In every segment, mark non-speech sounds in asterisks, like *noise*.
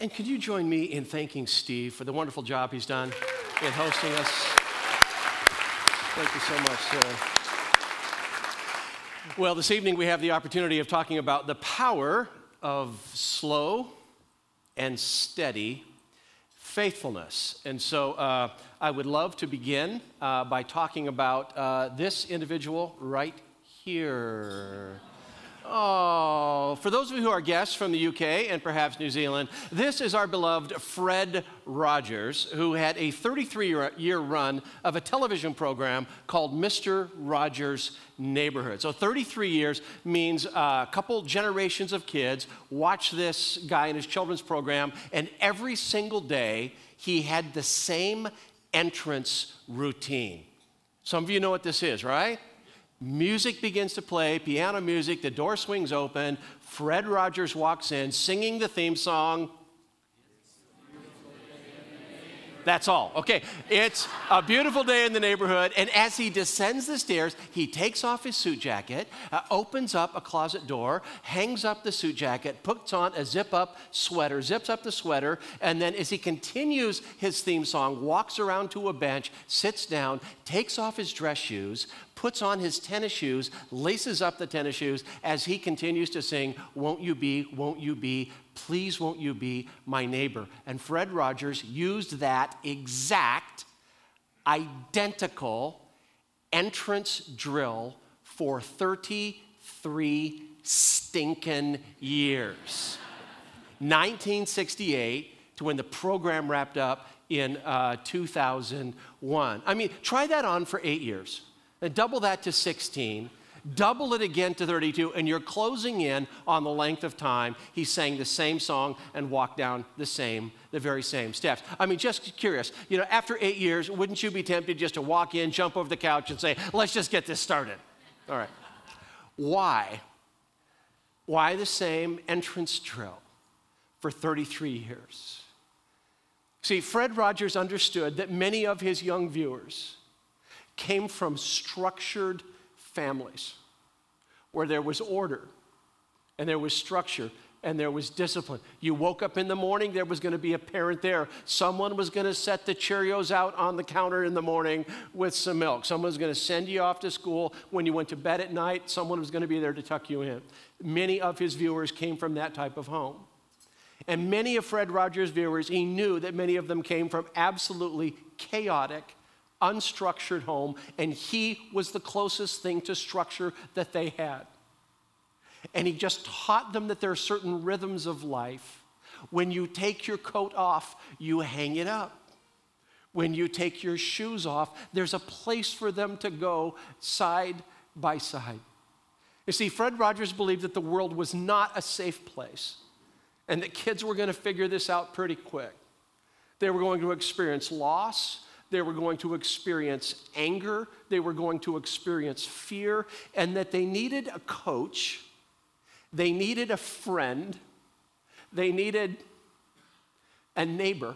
And could you join me in thanking Steve for the wonderful job he's done in hosting us? Thank you so much, sir. Well, this evening we have the opportunity of talking about the power of slow and steady faithfulness. And so uh, I would love to begin uh, by talking about uh, this individual right here. Oh, for those of you who are guests from the UK and perhaps New Zealand, this is our beloved Fred Rogers, who had a 33 year run of a television program called Mr. Rogers' Neighborhood. So 33 years means a couple generations of kids watch this guy in his children's program, and every single day he had the same entrance routine. Some of you know what this is, right? Music begins to play, piano music, the door swings open. Fred Rogers walks in singing the theme song. That's all. Okay, it's a beautiful day in the neighborhood, and as he descends the stairs, he takes off his suit jacket, uh, opens up a closet door, hangs up the suit jacket, puts on a zip up sweater, zips up the sweater, and then as he continues his theme song, walks around to a bench, sits down, takes off his dress shoes, puts on his tennis shoes, laces up the tennis shoes as he continues to sing, Won't you be, won't you be, please won't you be my neighbor? And Fred Rogers used that exact, identical entrance drill for 33 stinking years. 1968 to when the program wrapped up in uh, 2001. I mean, try that on for eight years. And double that to 16, double it again to 32, and you're closing in on the length of time he sang the same song and walked down the same, the very same steps. I mean, just curious, you know, after eight years, wouldn't you be tempted just to walk in, jump over the couch, and say, let's just get this started? All right. Why? Why the same entrance drill for 33 years? See, Fred Rogers understood that many of his young viewers, came from structured families where there was order and there was structure and there was discipline. You woke up in the morning, there was going to be a parent there. Someone was going to set the Cheerios out on the counter in the morning with some milk. Someone was going to send you off to school. When you went to bed at night, someone was going to be there to tuck you in. Many of his viewers came from that type of home. And many of Fred Rogers' viewers, he knew that many of them came from absolutely chaotic unstructured home, and he was the closest thing to structure that they had. And he just taught them that there are certain rhythms of life. When you take your coat off, you hang it up. When you take your shoes off, there's a place for them to go side by side. You see, Fred Rogers believed that the world was not a safe place and that kids were going to figure this out pretty quick. They were going to experience loss, they were going to experience anger, they were going to experience fear, and that they needed a coach, they needed a friend, they needed a neighbor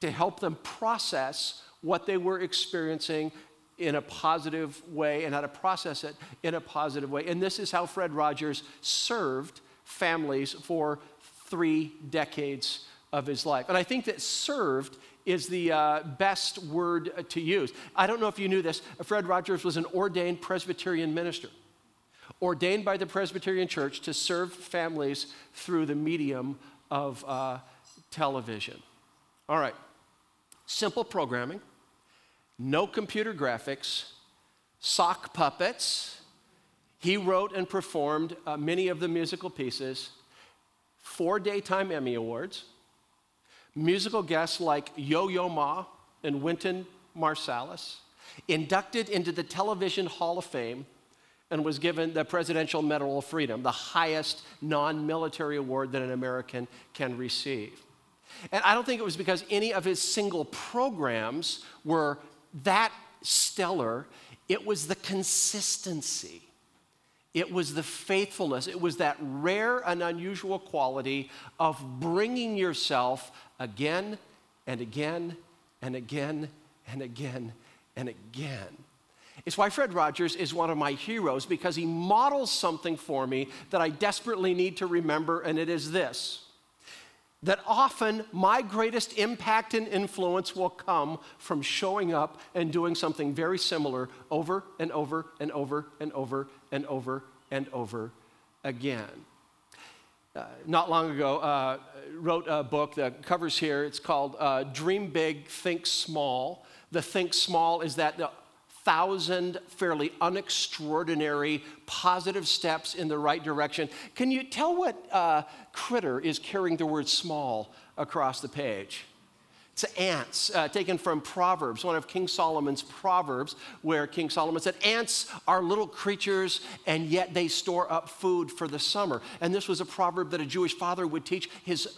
to help them process what they were experiencing in a positive way and how to process it in a positive way. And this is how Fred Rogers served families for three decades of his life. And I think that served is the uh, best word to use. I don't know if you knew this. Fred Rogers was an ordained Presbyterian minister, ordained by the Presbyterian Church to serve families through the medium of uh, television. All right, simple programming, no computer graphics, sock puppets. He wrote and performed uh, many of the musical pieces, four daytime Emmy Awards musical guests like Yo Yo Ma and Wynton Marsalis, inducted into the Television Hall of Fame and was given the Presidential Medal of Freedom, the highest non military award that an American can receive. And I don't think it was because any of his single programs were that stellar, it was the consistency. It was the faithfulness. It was that rare and unusual quality of bringing yourself again and again and again and again and again. It's why Fred Rogers is one of my heroes because he models something for me that I desperately need to remember, and it is this that often my greatest impact and influence will come from showing up and doing something very similar over and over and over and over and over and over again. Uh, not long ago, uh, wrote a book that covers here. It's called uh, Dream Big, Think Small. The think small is that the thousand fairly unextraordinary positive steps in the right direction. Can you tell what uh, critter is carrying the word small across the page? It's ants, uh, taken from Proverbs, one of King Solomon's Proverbs, where King Solomon said, Ants are little creatures, and yet they store up food for the summer. And this was a proverb that a Jewish father would teach his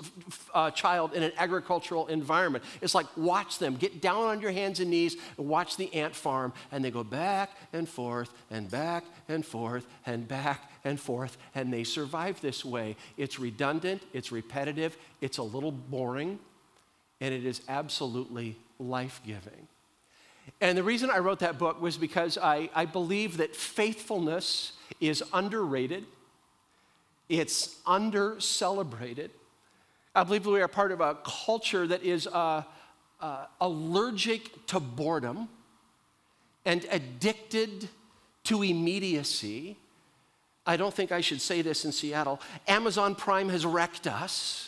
uh, child in an agricultural environment. It's like, watch them, get down on your hands and knees, and watch the ant farm, and they go back and forth, and back and forth, and back and forth, and they survive this way. It's redundant, it's repetitive, it's a little boring and it is absolutely life giving. And the reason I wrote that book was because I, I believe that faithfulness is underrated, it's under celebrated. I believe we are part of a culture that is uh, uh, allergic to boredom and addicted to immediacy. I don't think I should say this in Seattle. Amazon Prime has wrecked us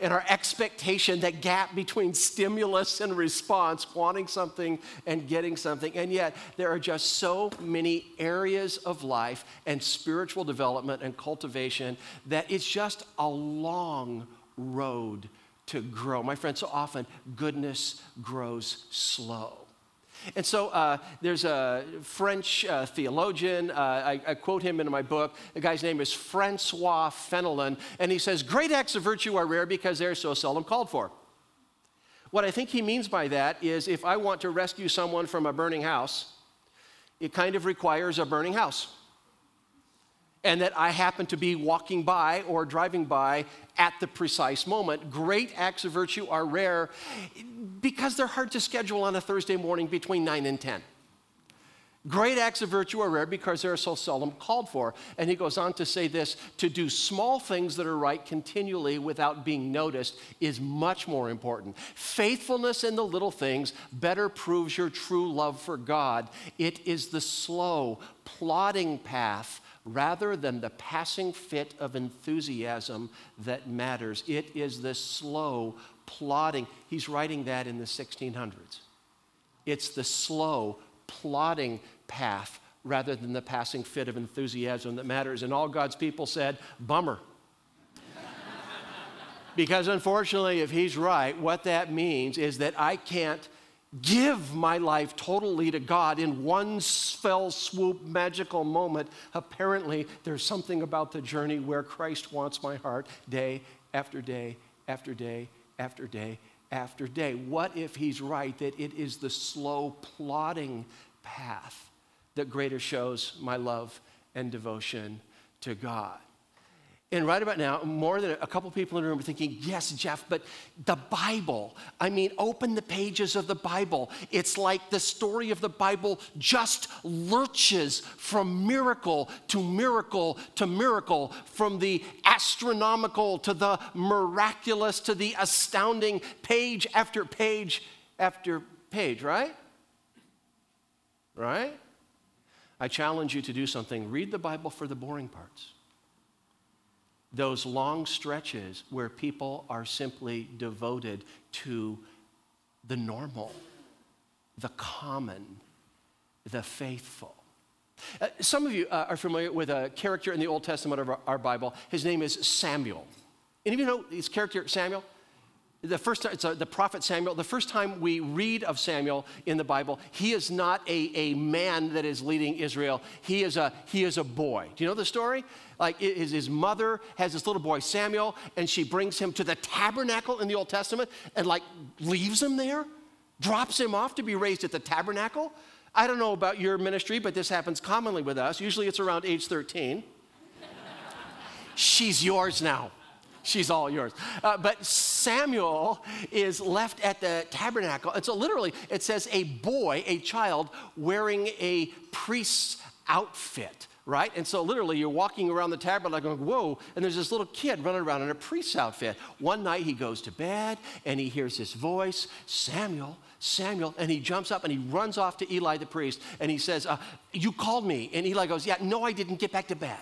and our expectation, that gap between stimulus and response, wanting something and getting something. And yet, there are just so many areas of life and spiritual development and cultivation that it's just a long road to grow. My friend, so often goodness grows slow. And so uh, there's a French uh, theologian, uh, I, I, quote him in my book. The guy's name is Francois Fenelon, and he says, Great acts of virtue are rare because they're so seldom called for. What I think he means by that is if I want to rescue someone from a burning house, it kind of requires a burning house and that I happen to be walking by or driving by at the precise moment. Great acts of virtue are rare because they're hard to schedule on a Thursday morning between 9 and 10. Great acts of virtue are rare because they're so seldom called for. And he goes on to say this to do small things that are right continually without being noticed is much more important. Faithfulness in the little things better proves your true love for God. It is the slow, plodding path rather than the passing fit of enthusiasm that matters. It is the slow, plodding. He's writing that in the 1600s. It's the slow, plodding path rather than the passing fit of enthusiasm that matters. And all God's people said, bummer. *laughs* because unfortunately, if he's right, what that means is that I can't give my life totally to God in one fell swoop magical moment, apparently there's something about the journey where Christ wants my heart day after day after day after day after day. What if he's right that it is the slow, plodding path that greater shows my love and devotion to God? And right about now, more than a couple people in the room are thinking, yes, Jeff, but the Bible, I mean, open the pages of the Bible. It's like the story of the Bible just lurches from miracle to miracle to miracle, from the astronomical to the miraculous to the astounding, page after page after page, right? Right? I challenge you to do something. Read the Bible for the boring parts those long stretches where people are simply devoted to the normal, the common, the faithful. Uh, some of you uh, are familiar with a character in the Old Testament of our, our Bible. His name is Samuel. Any of you know his character, Samuel? The first time, it's a, the prophet Samuel. The first time we read of Samuel in the Bible, he is not a, a man that is leading Israel. He is a, he is a boy. Do you know the story? Like his, his mother has this little boy, Samuel, and she brings him to the tabernacle in the Old Testament and like leaves him there, drops him off to be raised at the tabernacle. I don't know about your ministry, but this happens commonly with us. Usually it's around age 13. She's yours now she's all yours. Uh, but Samuel is left at the tabernacle. And so, literally, it says a boy, a child, wearing a priest's outfit, right? And so literally you're walking around the tabernacle going, whoa, and there's this little kid running around in a priest's outfit. One night he goes to bed and he hears this voice, Samuel, Samuel, and he jumps up and he runs off to Eli the priest and he says, uh, You called me. And Eli goes, Yeah, no, I didn't. Get back to bed.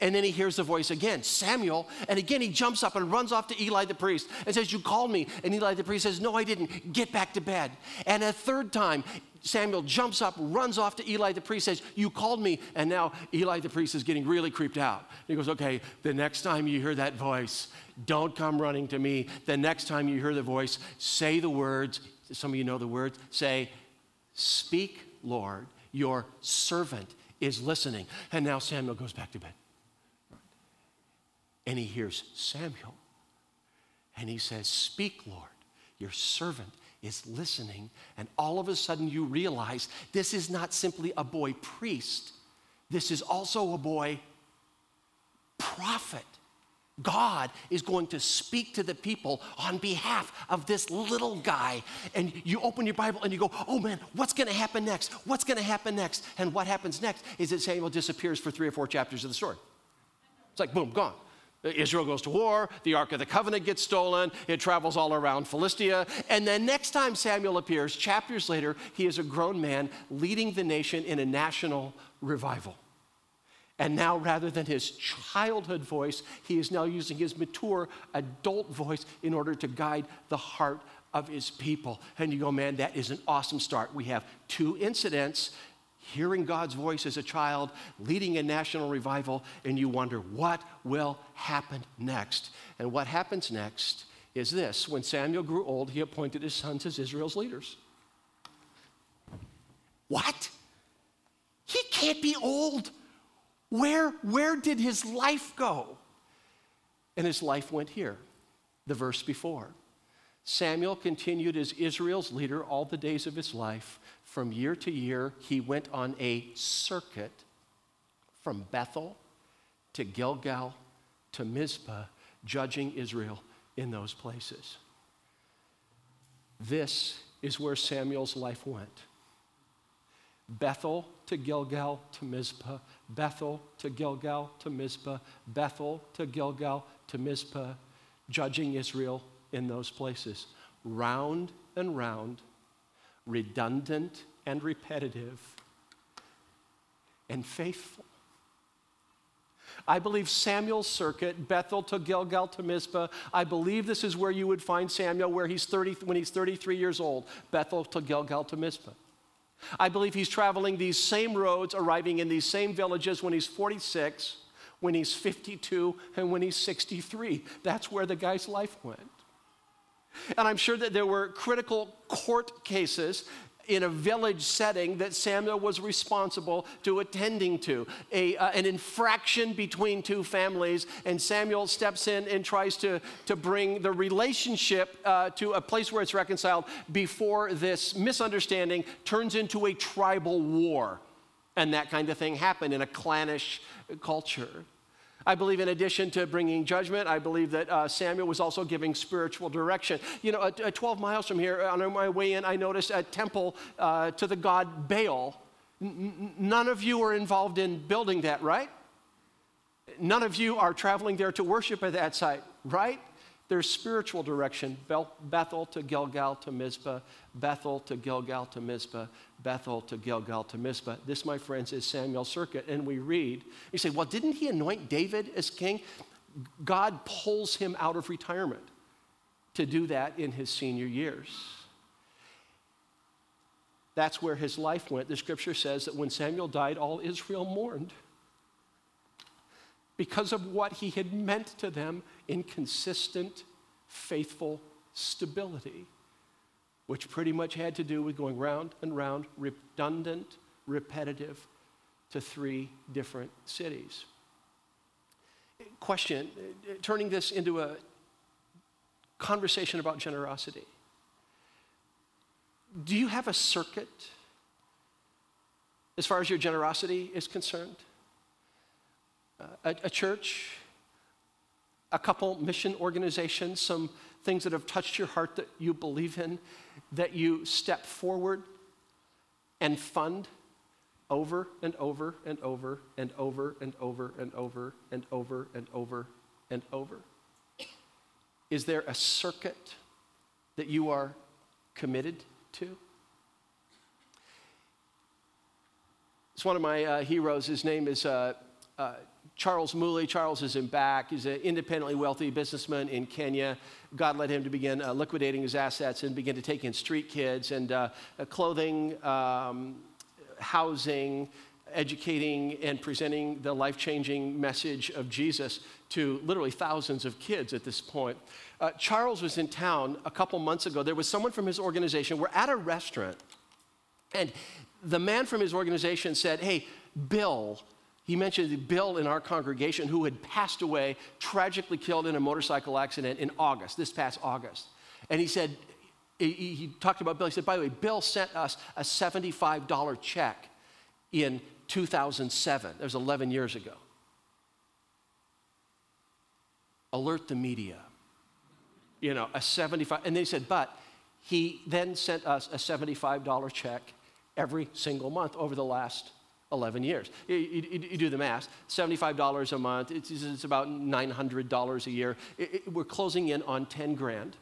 And then he hears the voice again, Samuel. And again, he jumps up and runs off to Eli the priest and says, You called me. And Eli the priest says, No, I didn't. Get back to bed. And a third time, Samuel jumps up, runs off to Eli the priest, says, You called me. And now Eli the priest is getting really creeped out. He goes, Okay, the next time you hear that voice, don't come running to me. The next time you hear the voice, say the words. Some of you know the words. Say, Speak, Lord, your servant is listening. And now Samuel goes back to bed and he hears Samuel. And he says, Speak, Lord, your servant is listening. And all of a sudden, you realize this is not simply a boy priest, this is also a boy prophet. God is going to speak to the people on behalf of this little guy. And you open your Bible and you go, oh man, what's going to happen next? What's going to happen next? And what happens next is that Samuel disappears for three or four chapters of the story. It's like, boom, gone. Israel goes to war, the Ark of the Covenant gets stolen, it travels all around Philistia, and then next time Samuel appears, chapters later, he is a grown man leading the nation in a national revival. And now, rather than his childhood voice, he is now using his mature adult voice in order to guide the heart of his people. And you go, man, that is an awesome start. We have two incidents hearing God's voice as a child, leading a national revival, and you wonder, what will happen next? And what happens next is this when Samuel grew old, he appointed his sons as Israel's leaders. What? He can't be old. Where, where did his life go? And his life went here, the verse before. Samuel continued as Israel's leader all the days of his life from year to year, he went on a circuit from Bethel to Gilgal to Mizpah, judging Israel in those places. This is where Samuel's life went. Bethel to Gilgal to Mizpah, Bethel to Gilgal to Mizpah, Bethel to Gilgal to Mizpah, judging Israel in those places. Round and round redundant and repetitive and faithful. I believe Samuel's circuit, Bethel to Gilgal to Mizpah, I believe this is where you would find Samuel where he's 30, when he's 33 years old, Bethel to Gilgal to Mizpah. I believe he's traveling these same roads, arriving in these same villages when he's 46, when he's 52, and when he's 63. That's where the guy's life went. And I'm sure that there were critical court cases in a village setting that Samuel was responsible to attending to, a, uh, an infraction between two families, and Samuel steps in and tries to, to bring the relationship uh, to a place where it's reconciled before this misunderstanding turns into a tribal war. And that kind of thing happened in a clannish culture. I believe, in addition to bringing judgment, I believe that uh, Samuel was also giving spiritual direction. You know, 12 miles from here, on my way in, I noticed a temple uh, to the god Baal. N- none of you are involved in building that, right? None of you are traveling there to worship at that site, right? There's spiritual direction Bethel to Gilgal to Mizpah, Bethel to Gilgal to Mizpah, Bethel to Gilgal to Mizpah. This, my friends, is Samuel's circuit. And we read, you say, well, didn't he anoint David as king? God pulls him out of retirement to do that in his senior years. That's where his life went. The scripture says that when Samuel died, all Israel mourned because of what he had meant to them in consistent, faithful stability, which pretty much had to do with going round and round, redundant, repetitive, to three different cities. Question turning this into a conversation about generosity. Do you have a circuit as far as your generosity is concerned? A, a church, a couple mission organizations, some things that have touched your heart that you believe in, that you step forward and fund over and over and over and over and over and over and over and over and over? Is there a circuit that you are committed to? It's one of my uh, heroes. His name is uh, uh, Charles Mulli. Charles is in back. He's an independently wealthy businessman in Kenya. God led him to begin uh, liquidating his assets and begin to take in street kids and uh, uh, clothing, um, housing, educating, and presenting the life changing message of Jesus to literally thousands of kids at this point. Uh, Charles was in town a couple months ago. There was someone from his organization. We're at a restaurant, and the man from his organization said, Hey, Bill, he mentioned Bill in our congregation who had passed away, tragically killed in a motorcycle accident in August, this past August. And he said, he, he talked about Bill. He said, by the way, Bill sent us a $75 check in 2007. That was 11 years ago. Alert the media. You know, a 75, and they said, but he then sent us a $75 check every single month over the last 11 years. You, you, you, do the math $75 a month, it's, it's about $900 a year. It, it, we're closing in on 10 grand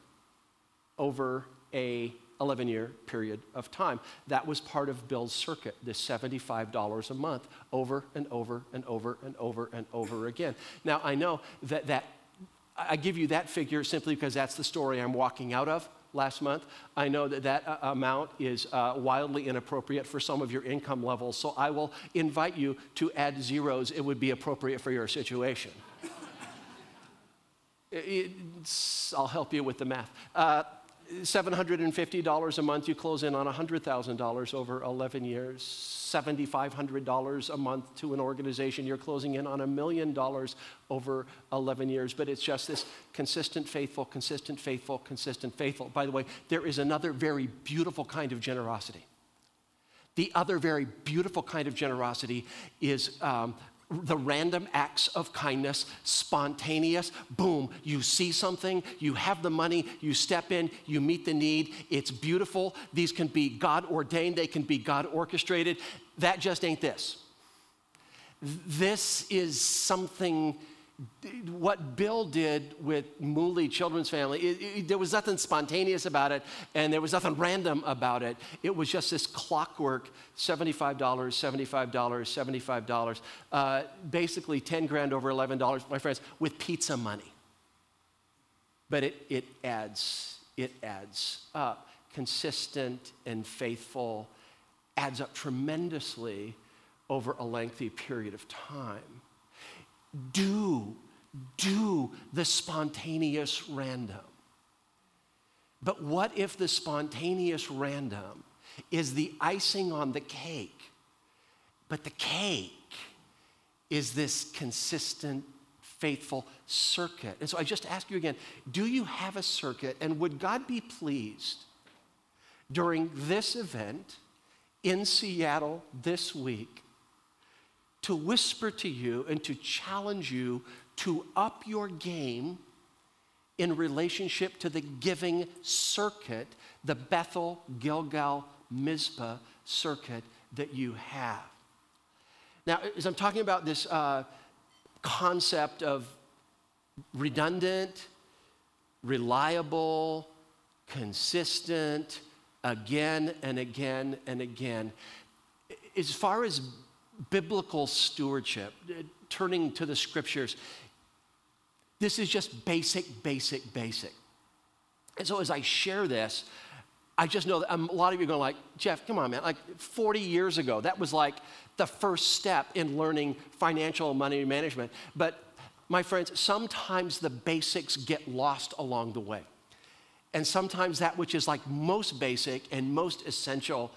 over a 11 year period of time. That was part of Bill's circuit, this $75 a month over and over and over and over and over again. Now, I know that, that I give you that figure simply because that's the story I'm walking out of last month. I know that that uh, amount is uh, wildly inappropriate for some of your income levels, so I will invite you to add zeros. It would be appropriate for your situation. *laughs* I'll help you with the math. Uh, $750 a month, you close in on $100,000 over 11 years. $7,500 a month to an organization, you're closing in on a million dollars over 11 years. But it's just this consistent, faithful, consistent, faithful, consistent, faithful. By the way, there is another very beautiful kind of generosity. The other very beautiful kind of generosity is um, the random acts of kindness, spontaneous, boom, you see something, you have the money, you step in, you meet the need. It's beautiful. These can be God ordained, they can be God orchestrated. That just ain't this. This is something what Bill did with Mully Children's Family, it, it, there was nothing spontaneous about it, and there was nothing random about it. It was just this clockwork $75, $75, $75, uh, basically 10 grand over $11, my friends, with pizza money. But it, it adds, it adds up. Consistent and faithful adds up tremendously over a lengthy period of time do, do the spontaneous random. But what if the spontaneous random is the icing on the cake, but the cake is this consistent, faithful circuit? And so I just ask you again do you have a circuit? And would God be pleased during this event in Seattle this week to whisper to you and to challenge you to up your game in relationship to the giving circuit, the Bethel, Gilgal, Mizpah circuit that you have. Now, as I'm talking about this uh, concept of redundant, reliable, consistent, again and again and again, as far as biblical stewardship, uh, turning to the scriptures, this is just basic, basic, basic. And so as I share this, I just know that um, a lot of you are going like, Jeff, come on, man. Like 40 years ago, that was like the first step in learning financial money management. But my friends, sometimes the basics get lost along the way. And sometimes that which is like most basic and most essential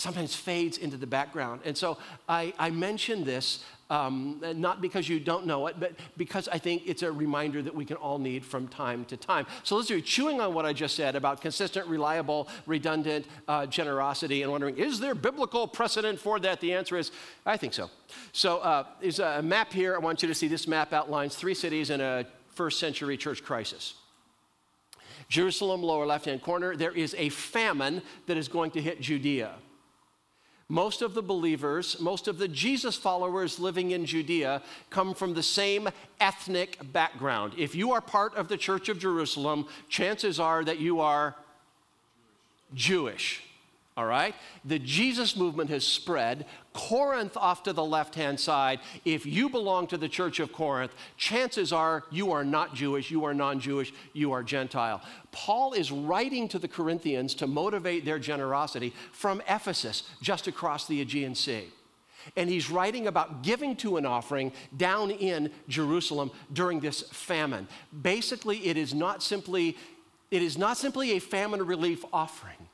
sometimes fades into the background. And so I, I mention this um, not because you don't know it, but because I think it's a reminder that we can all need from time to time. So let's do chewing on what I just said about consistent, reliable, redundant uh, generosity and wondering, is there biblical precedent for that? The answer is, I think so. So uh, there's a map here. I want you to see this map outlines three cities in a first century church crisis. Jerusalem, lower left hand corner, there is a famine that is going to hit Judea. Most of the believers, most of the Jesus followers living in Judea come from the same ethnic background. If you are part of the Church of Jerusalem, chances are that you are Jewish all right? The Jesus movement has spread. Corinth off to the left hand side. If you belong to the church of Corinth, chances are you are not Jewish, you are non Jewish, you are Gentile. Paul is writing to the Corinthians to motivate their generosity from Ephesus, just across the Aegean Sea. And he's writing about giving to an offering down in Jerusalem during this famine. Basically, it is not simply, it is not simply a famine relief offering.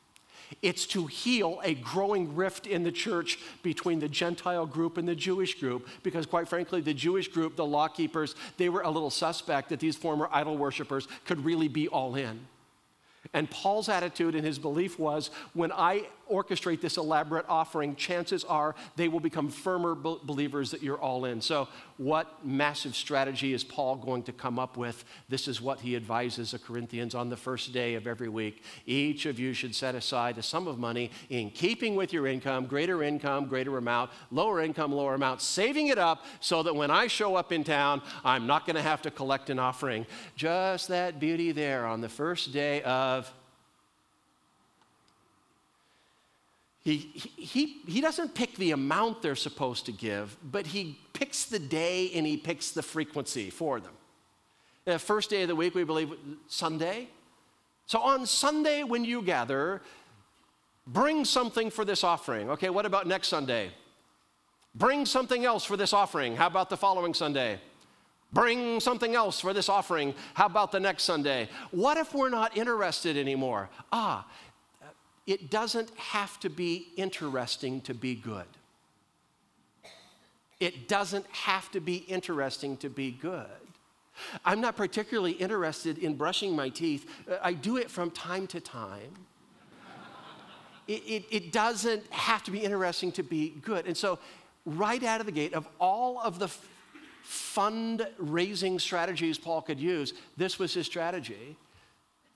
It's to heal a growing rift in the church between the Gentile group and the Jewish group, because quite frankly, the Jewish group, the law keepers, they were a little suspect that these former idol worshippers could really be all in. And Paul's attitude and his belief was when I orchestrate this elaborate offering, chances are they will become firmer believers that you're all in. So, what massive strategy is Paul going to come up with? This is what he advises the Corinthians on the first day of every week. Each of you should set aside a sum of money in keeping with your income, greater income, greater amount, lower income, lower amount, saving it up so that when I show up in town, I'm not going to have to collect an offering. Just that beauty there on the first day of He, he, he doesn't pick the amount they're supposed to give, but he picks the day and he picks the frequency for them. The first day of the week, we believe Sunday. So on Sunday, when you gather, bring something for this offering. Okay, what about next Sunday? Bring something else for this offering. How about the following Sunday? Bring something else for this offering. How about the next Sunday? What if we're not interested anymore? Ah, it doesn't have to be interesting to be good. It doesn't have to be interesting to be good. I'm not particularly interested in brushing my teeth. I do it from time to time. it, it, it, doesn't have to be interesting to be good. And so, right out of the gate, of all of the fundraising strategies Paul could use, this was his strategy.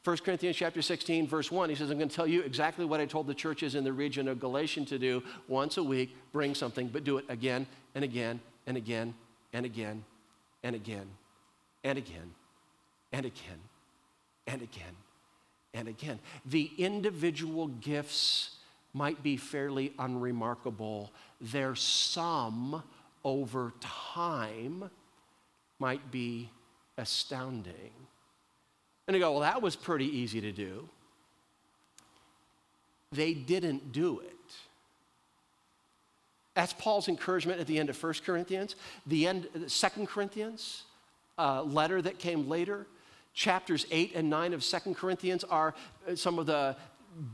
1 Corinthians chapter 16, verse 1, he says, I'm going to tell you exactly what I told the churches in the region of Galatia to do once a week, bring something, but do it again and again and again and again and again and again and again and again and again. The individual gifts might be fairly unremarkable. Their sum over time might be astounding. And go, well, that was pretty easy to do. They didn't do it. That's Paul's encouragement at the end of 1 Corinthians, the end, 2 Corinthians, uh, letter that came later. Chapters 8 and 9 of 2 Corinthians are uh, some of the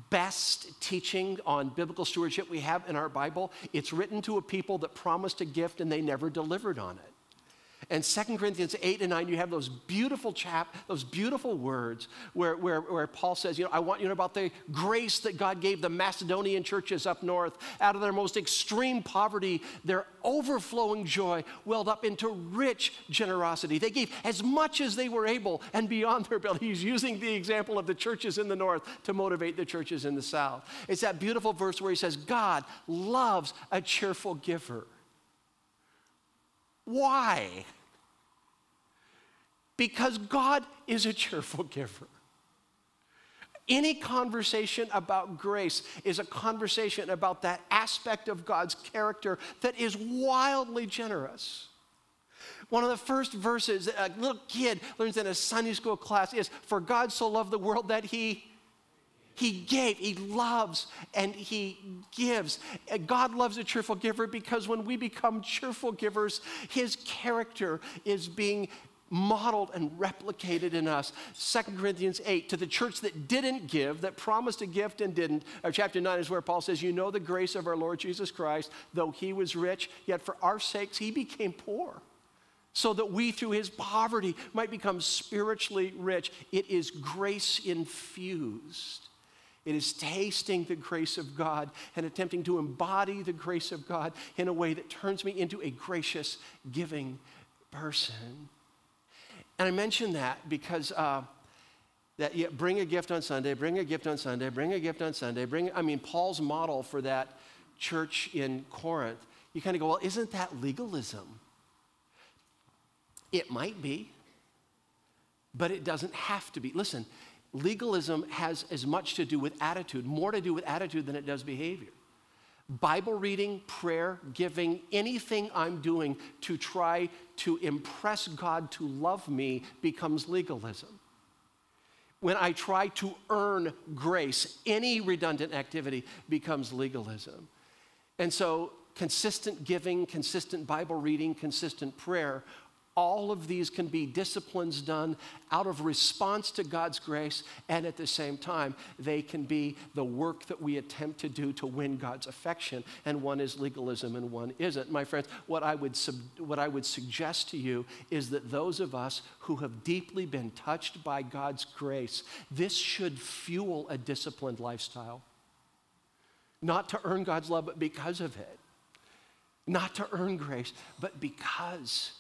best teaching on biblical stewardship we have in our Bible. It's written to a people that promised a gift and they never delivered on it. And 2 Corinthians 8 and 9, you have those beautiful chap, those beautiful words where, where, where Paul says, you know, I want you to know about the grace that God gave the Macedonian churches up north. Out of their most extreme poverty, their overflowing joy welled up into rich generosity. They gave as much as they were able and beyond their ability. He's using the example of the churches in the north to motivate the churches in the south. It's that beautiful verse where he says, God loves a cheerful giver. Why? Because God is a cheerful giver. Any conversation about grace is a conversation about that aspect of God's character that is wildly generous. One of the first verses a little kid learns in a Sunday school class is For God so loved the world that he he gave, He loves, and He gives. God loves a cheerful giver because when we become cheerful givers, His character is being modeled and replicated in us. 2 Corinthians 8, to the church that didn't give, that promised a gift and didn't. Or chapter 9 is where Paul says, You know the grace of our Lord Jesus Christ, though he was rich, yet for our sakes he became poor. So that we, through his poverty, might become spiritually rich. It is grace infused. It is tasting the grace of God and attempting to embody the grace of God in a way that turns me into a gracious, giving person. And I mention that because uh, that yeah, bring a gift on Sunday, bring a gift on Sunday, bring a gift on Sunday, bring. I mean, Paul's model for that church in Corinth, you kind of go, well, isn't that legalism? It might be, but it doesn't have to be. Listen, legalism has as much to do with attitude, more to do with attitude than it does behavior. Bible reading, prayer, giving, anything I'm doing to try to impress God to love me becomes legalism. When I try to earn grace, any redundant activity becomes legalism. And so, consistent giving, consistent Bible reading, consistent prayer all of these can be disciplines done out of response to God's grace, and at the same time, they can be the work that we attempt to do to win God's affection. And one is legalism and one isn't. My friends, what I would, sub- what I would suggest to you is that those of us who have deeply been touched by God's grace, this should fuel a disciplined lifestyle. Not to earn God's love, but because of it. Not to earn grace, but because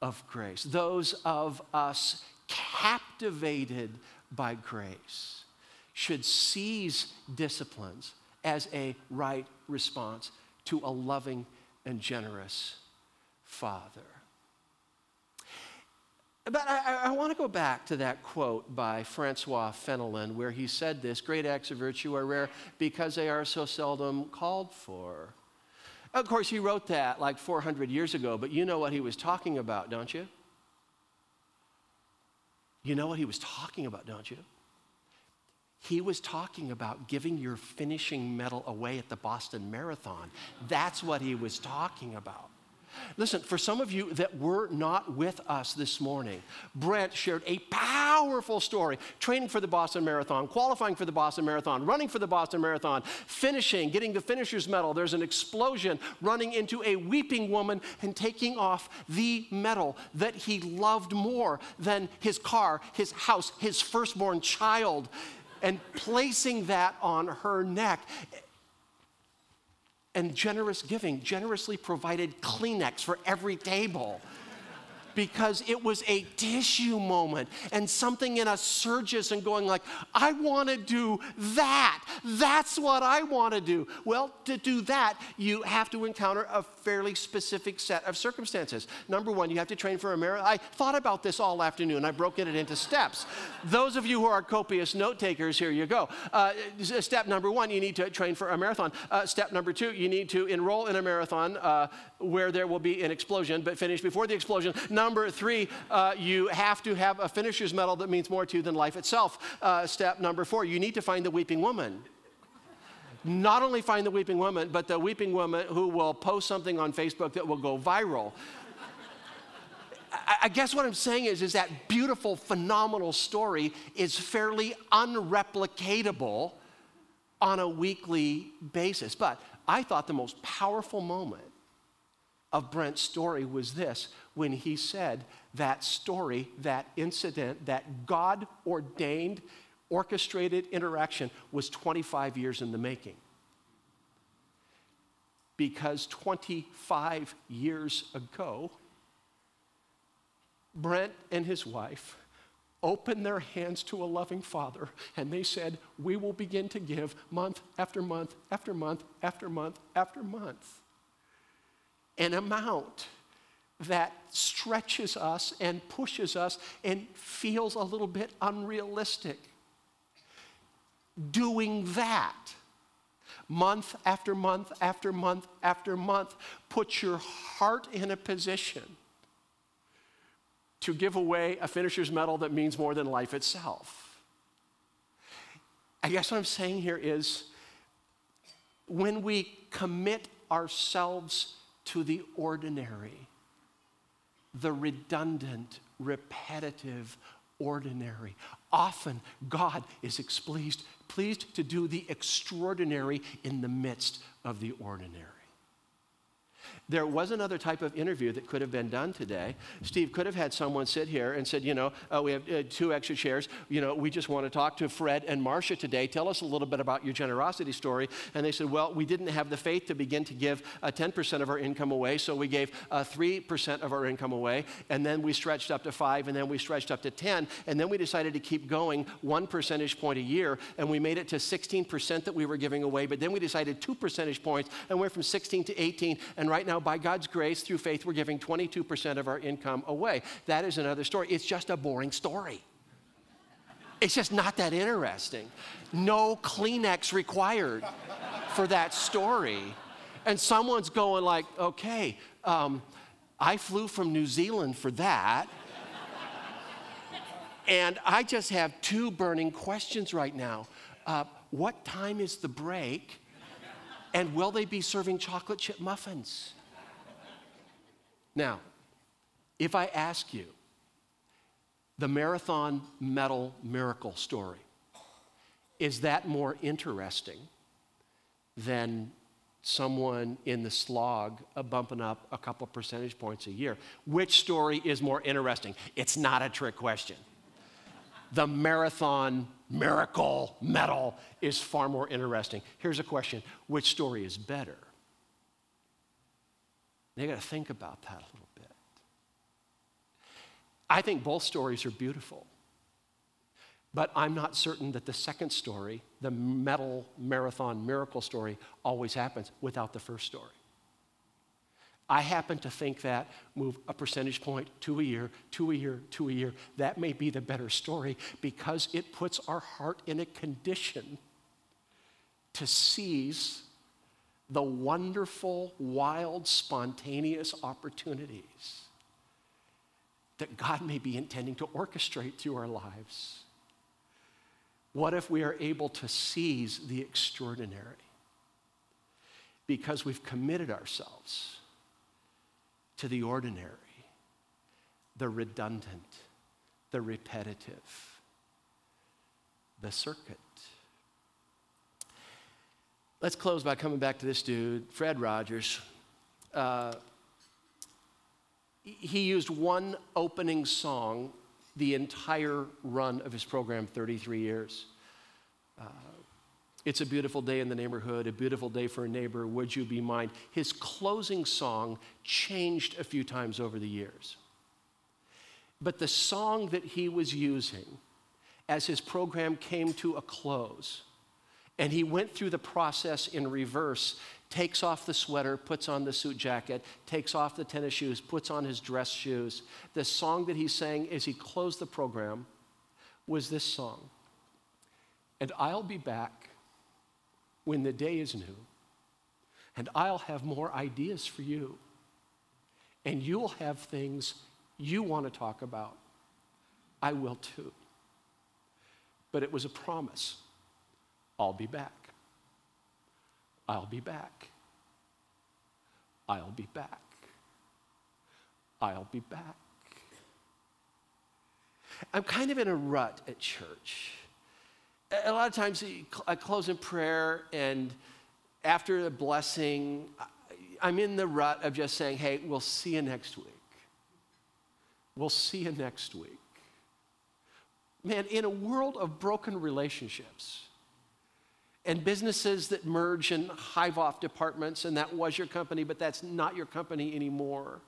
of grace, those of us captivated by grace, should seize disciplines as a right response to a loving and generous Father. But I, I want to go back to that quote by Francois Fenelon, where he said this Great acts of virtue are rare because they are so seldom called for. Of course, he wrote that like 400 years ago, but you know what he was talking about, don't you? You know what he was talking about, don't you? He was talking about giving your finishing medal away at the Boston Marathon. That's what he was talking about. Listen, for some of you that were not with us this morning, Brent shared a powerful story training for the Boston Marathon, qualifying for the Boston Marathon, running for the Boston Marathon, finishing, getting the finisher's medal. There's an explosion, running into a weeping woman and taking off the medal that he loved more than his car, his house, his firstborn child, and placing that on her neck and generous giving generously provided Kleenex for every table because it was a tissue moment and something in us surges and going like i want to do that. That's what i want to do. Well to do that you have to encounter a fairly specific set of circumstances. Number one you have to train for a marathon. I thought about this all afternoon. I broke it into steps. Those of you who are copious note takers here you go. Uh, step number one you need to train for a marathon. Uh, step number two you need to enroll in a marathon uh, where there will be an explosion but finish before the explosion. Number three, uh, you have to have a finisher's medal that means more to you than life itself. Uh, step number four, you need to find the weeping woman not only find the weeping woman, but the weeping woman who will post something on Facebook that will go viral. I, I guess what I'm saying is, is that beautiful, phenomenal story is fairly unreplicatable on a weekly basis. But I thought the most powerful moment of Brent's story was this when he said that story, that incident, that God ordained, orchestrated interaction was 25 years in the making. Because 25 years ago, Brent and his wife opened their hands to a loving father and they said, We will begin to give month after month after month after month after month an amount that stretches us and pushes us and feels a little bit unrealistic. Doing that month after month after month after month puts your heart in a position to give away a finisher's medal that means more than life itself. I guess what I'm saying here is when we commit ourselves to the ordinary, the redundant, repetitive, ordinary. Often God is pleased, pleased to do the extraordinary in the midst of the ordinary. There was another type of interview that could have been done today. Steve could have had someone sit here and said, you know, uh, we have uh, two extra chairs. You know, we just want to talk to Fred and Marcia today. Tell us a little bit about your generosity story. And they said, well, we didn't have the faith to begin to give uh, 10% of our income away, so we gave uh, 3% of our income away, and then we stretched up to 5, and then we stretched up to 10, and then we decided to keep going one percentage point a year, and we made it to 16% that we were giving away, but then we decided two percentage points, and went from 16 to 18, and right now now, by God's grace, through faith, we're giving 22% of our income away. That is another story. It's just a boring story. It's just not that interesting. No Kleenex required for that story. And someone's going like, okay, um, I flew from New Zealand for that. and I just have two burning questions right now. Uh, what time is the break? And will they be serving chocolate chip muffins? Now, if I ask you the marathon medal miracle story, is that more interesting than someone in the slog bumping up a couple percentage points a year? Which story is more interesting? It's not a trick question. The marathon miracle medal is far more interesting. Here's a question which story is better? They got to think about that a little bit. I think both stories are beautiful. But I'm not certain that the second story, the medal marathon miracle story, always happens without the first story. I happen to think that move a percentage point to a year, to a year, to a year, that may be the better story because it puts our heart in a condition to seize the wonderful, wild, spontaneous opportunities that God may be intending to orchestrate through our lives. What if we are able to seize the extraordinary? Because we've committed ourselves to the ordinary, the redundant, the repetitive, the circuit. Let's close by coming back to this dude, Fred Rogers. Uh, he used one opening song the entire run of his program, 33 years. Uh, it's a beautiful day in the neighborhood, a beautiful day for a neighbor, would you be mine? His closing song changed a few times over the years. But the song that he was using as his program came to a close and he went through the process in reverse takes off the sweater, puts on the suit jacket, takes off the tennis shoes, puts on his dress shoes. The song that he sang as he closed the program was this song. And I'll be back when the day is new, and I'll have more ideas for you, and you'll have things you want to talk about. I will too. But it was a promise. I'll be back. I'll be back. I'll be back. I'll be back. I'm kind of in a rut at church. A lot of times eh, I close in prayer, and after the blessing, I'm in the rut of just saying, hey, we'll see you next week. We'll see you next week. Man, in a world of broken relationships, and businesses that merge and hive off departments, and that was your company, but that's not your company anymore.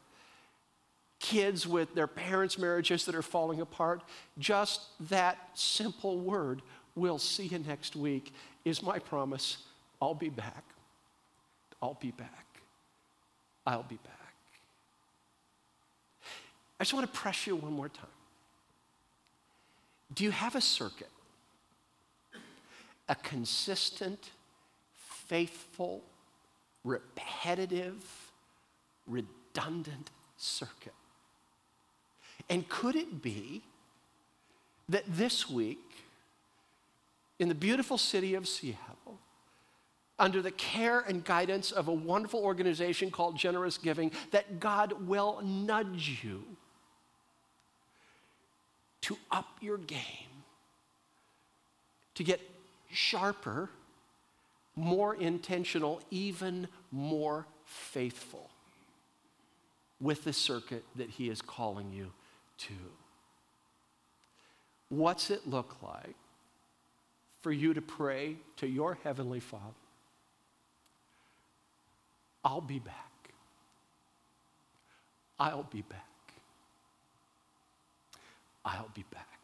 Kids with their parents' marriages that are falling apart. Just that simple word, we'll see you next week, is my promise. I'll be back. I'll be back. I'll be back. I just want to press you one more time. Do you have a circuit? A consistent, faithful, repetitive, redundant circuit. And could it be that this week, in the beautiful city of Seattle, under the care and guidance of a wonderful organization called Generous Giving, that God will nudge you to up your game, to get sharper, more intentional, even more faithful. with the circuit that He is calling you to. What's it look like for you to pray to your Heavenly Father? I'll be back. I'll be back. I'll be back.